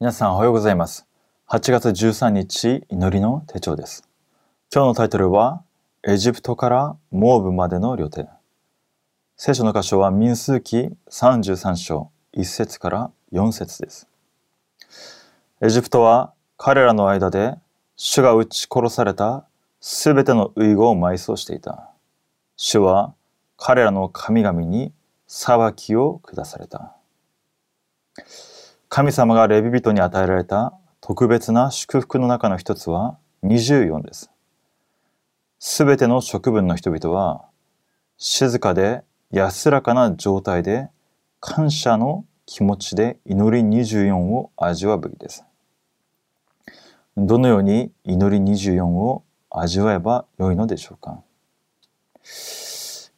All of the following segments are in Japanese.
皆さんおはようございます。8月13日祈りの手帳です。今日のタイトルは、エジプトからモーブまでの旅程。聖書の箇所は民数記33章1節から4節です。エジプトは彼らの間で主が撃ち殺されたすべての遺語を埋葬していた。主は彼らの神々に裁きを下された。神様がレビ人に与えられた特別な祝福の中の一つは24です。すべての食分の人々は静かで安らかな状態で感謝の気持ちで祈り24を味わうべきです。どのように祈り24を味わえばよいのでしょうか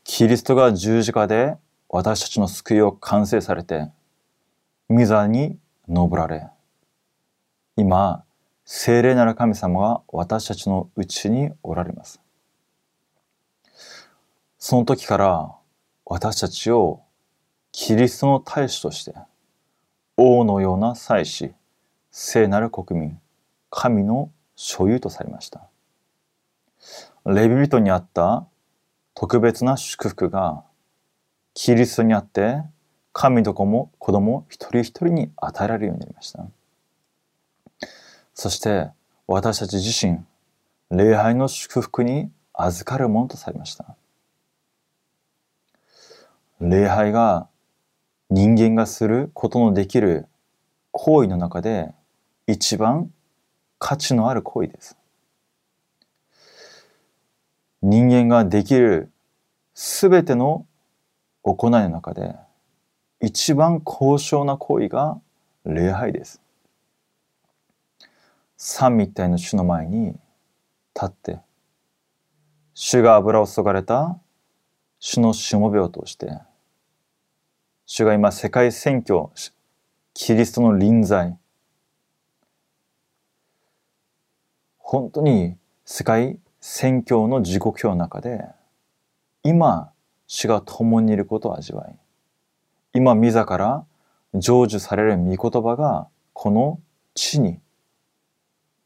キリストが十字架で私たちの救いを完成されて、御座に登られ、今、聖霊なる神様が私たちのうちにおられます。その時から私たちをキリストの大使として、王のような祭司、聖なる国民、神の所有とされました。レビ人にあった特別な祝福がキリストにあって神と子も子供一人一人に与えられるようになりました。そして私たち自身、礼拝の祝福に預かるものとされました。礼拝が人間がすることのできる行為の中で一番価値のある行為です。人間ができるすべての行いの中で一番高尚な行為が礼拝です。三密体の主の前に立って主が油を注がれた主のしもべを通して主が今世界選挙キリストの臨在本当に世界宣教の時刻表の中で今主が共にいることを味わい今御座から成就される御言葉がこの地に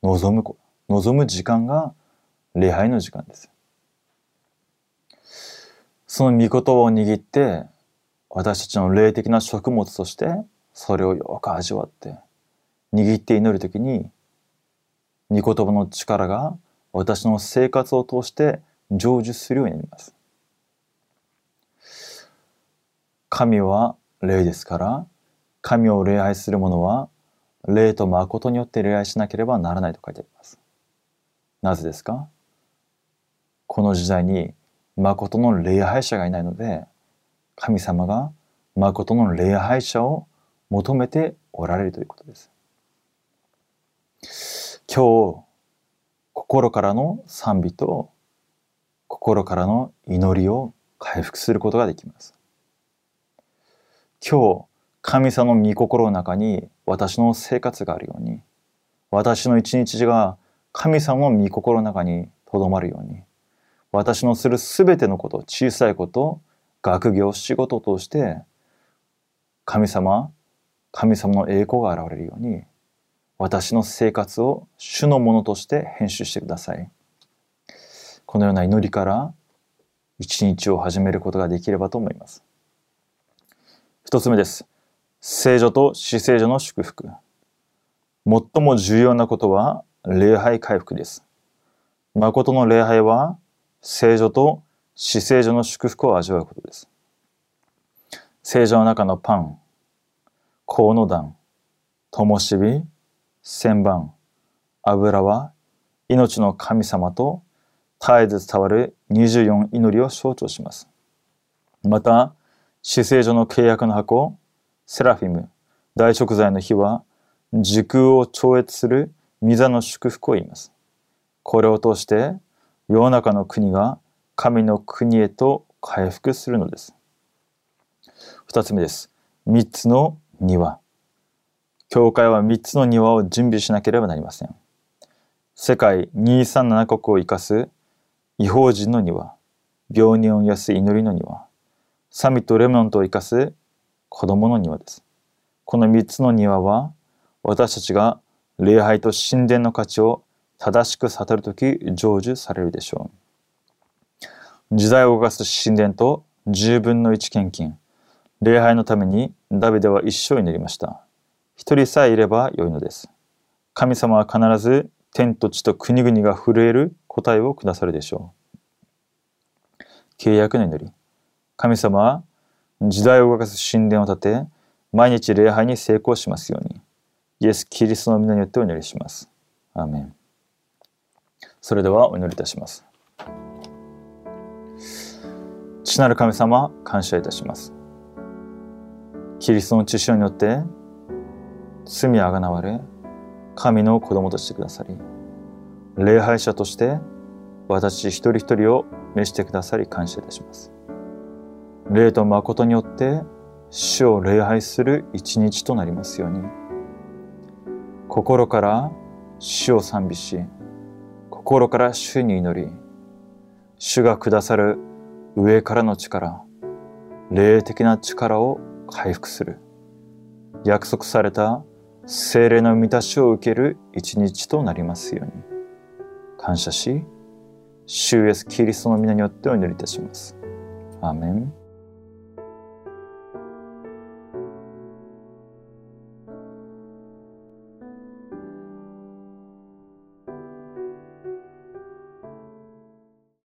望む望む時間が礼拝の時間ですその御言葉を握って私たちの霊的な食物としてそれをよく味わって握って祈るときに御言葉の力が私の生活を通して成就するようになります。神は霊ですから神を礼拝する者は霊と誠によって礼拝しなければならないと書いてあります。なぜですか？この時代に誠の礼拝者がいないので神様が誠の礼拝者を求めておられるということです。今日心からの賛美と心からの祈りを回復することができます。今日神様の御心の中に私の生活があるように私の一日が神様の御心の中にとどまるように私のするすべてのこと小さいこと学業仕事を通して神様神様の栄光が現れるように私の生活を主のものとして編集してください。このような祈りから一日を始めることができればと思います。一つ目です。聖女と死聖女の祝福。最も重要なことは礼拝回復です。誠の礼拝は聖女と死聖女の祝福を味わうことです。聖女の中のパン、香の段、灯火、千番、油は命の神様と絶えず伝わる24祈りを象徴します。また、死聖所の契約の箱、セラフィム、大食材の日は、時空を超越する御座の祝福を言います。これを通して、世の中の国が神の国へと回復するのです。二つ目です。三つの庭。教会は3つの庭を準備しなければなりません。世界237国を生かす違法人の庭、病人を癒す祈りの庭、サミットレモントを生かす子供の庭です。この3つの庭は私たちが礼拝と神殿の価値を正しく悟るとき成就されるでしょう。時代を動かす神殿と10分の1献金、礼拝のためにダビデは一生になりました。一人さえいればよいのです。神様は必ず天と地と国々が震える答えをくださるでしょう。契約の祈り。神様は時代を動かす神殿を建て、毎日礼拝に成功しますように、イエス・キリストの皆によってお祈りします。アーメン。それではお祈りいたします。父なる神様、感謝いたします。キリストの血潮によって罪あがなわれ、神の子供としてくださり、礼拝者として私一人一人を召してくださり感謝いたします。霊と誠によって主を礼拝する一日となりますように、心から主を賛美し、心から主に祈り、主がくださる上からの力、霊的な力を回復する。約束された精霊の満たしを受ける一日となりますように。感謝し、主イエスキリストの皆によってお祈りいたします。アーメン。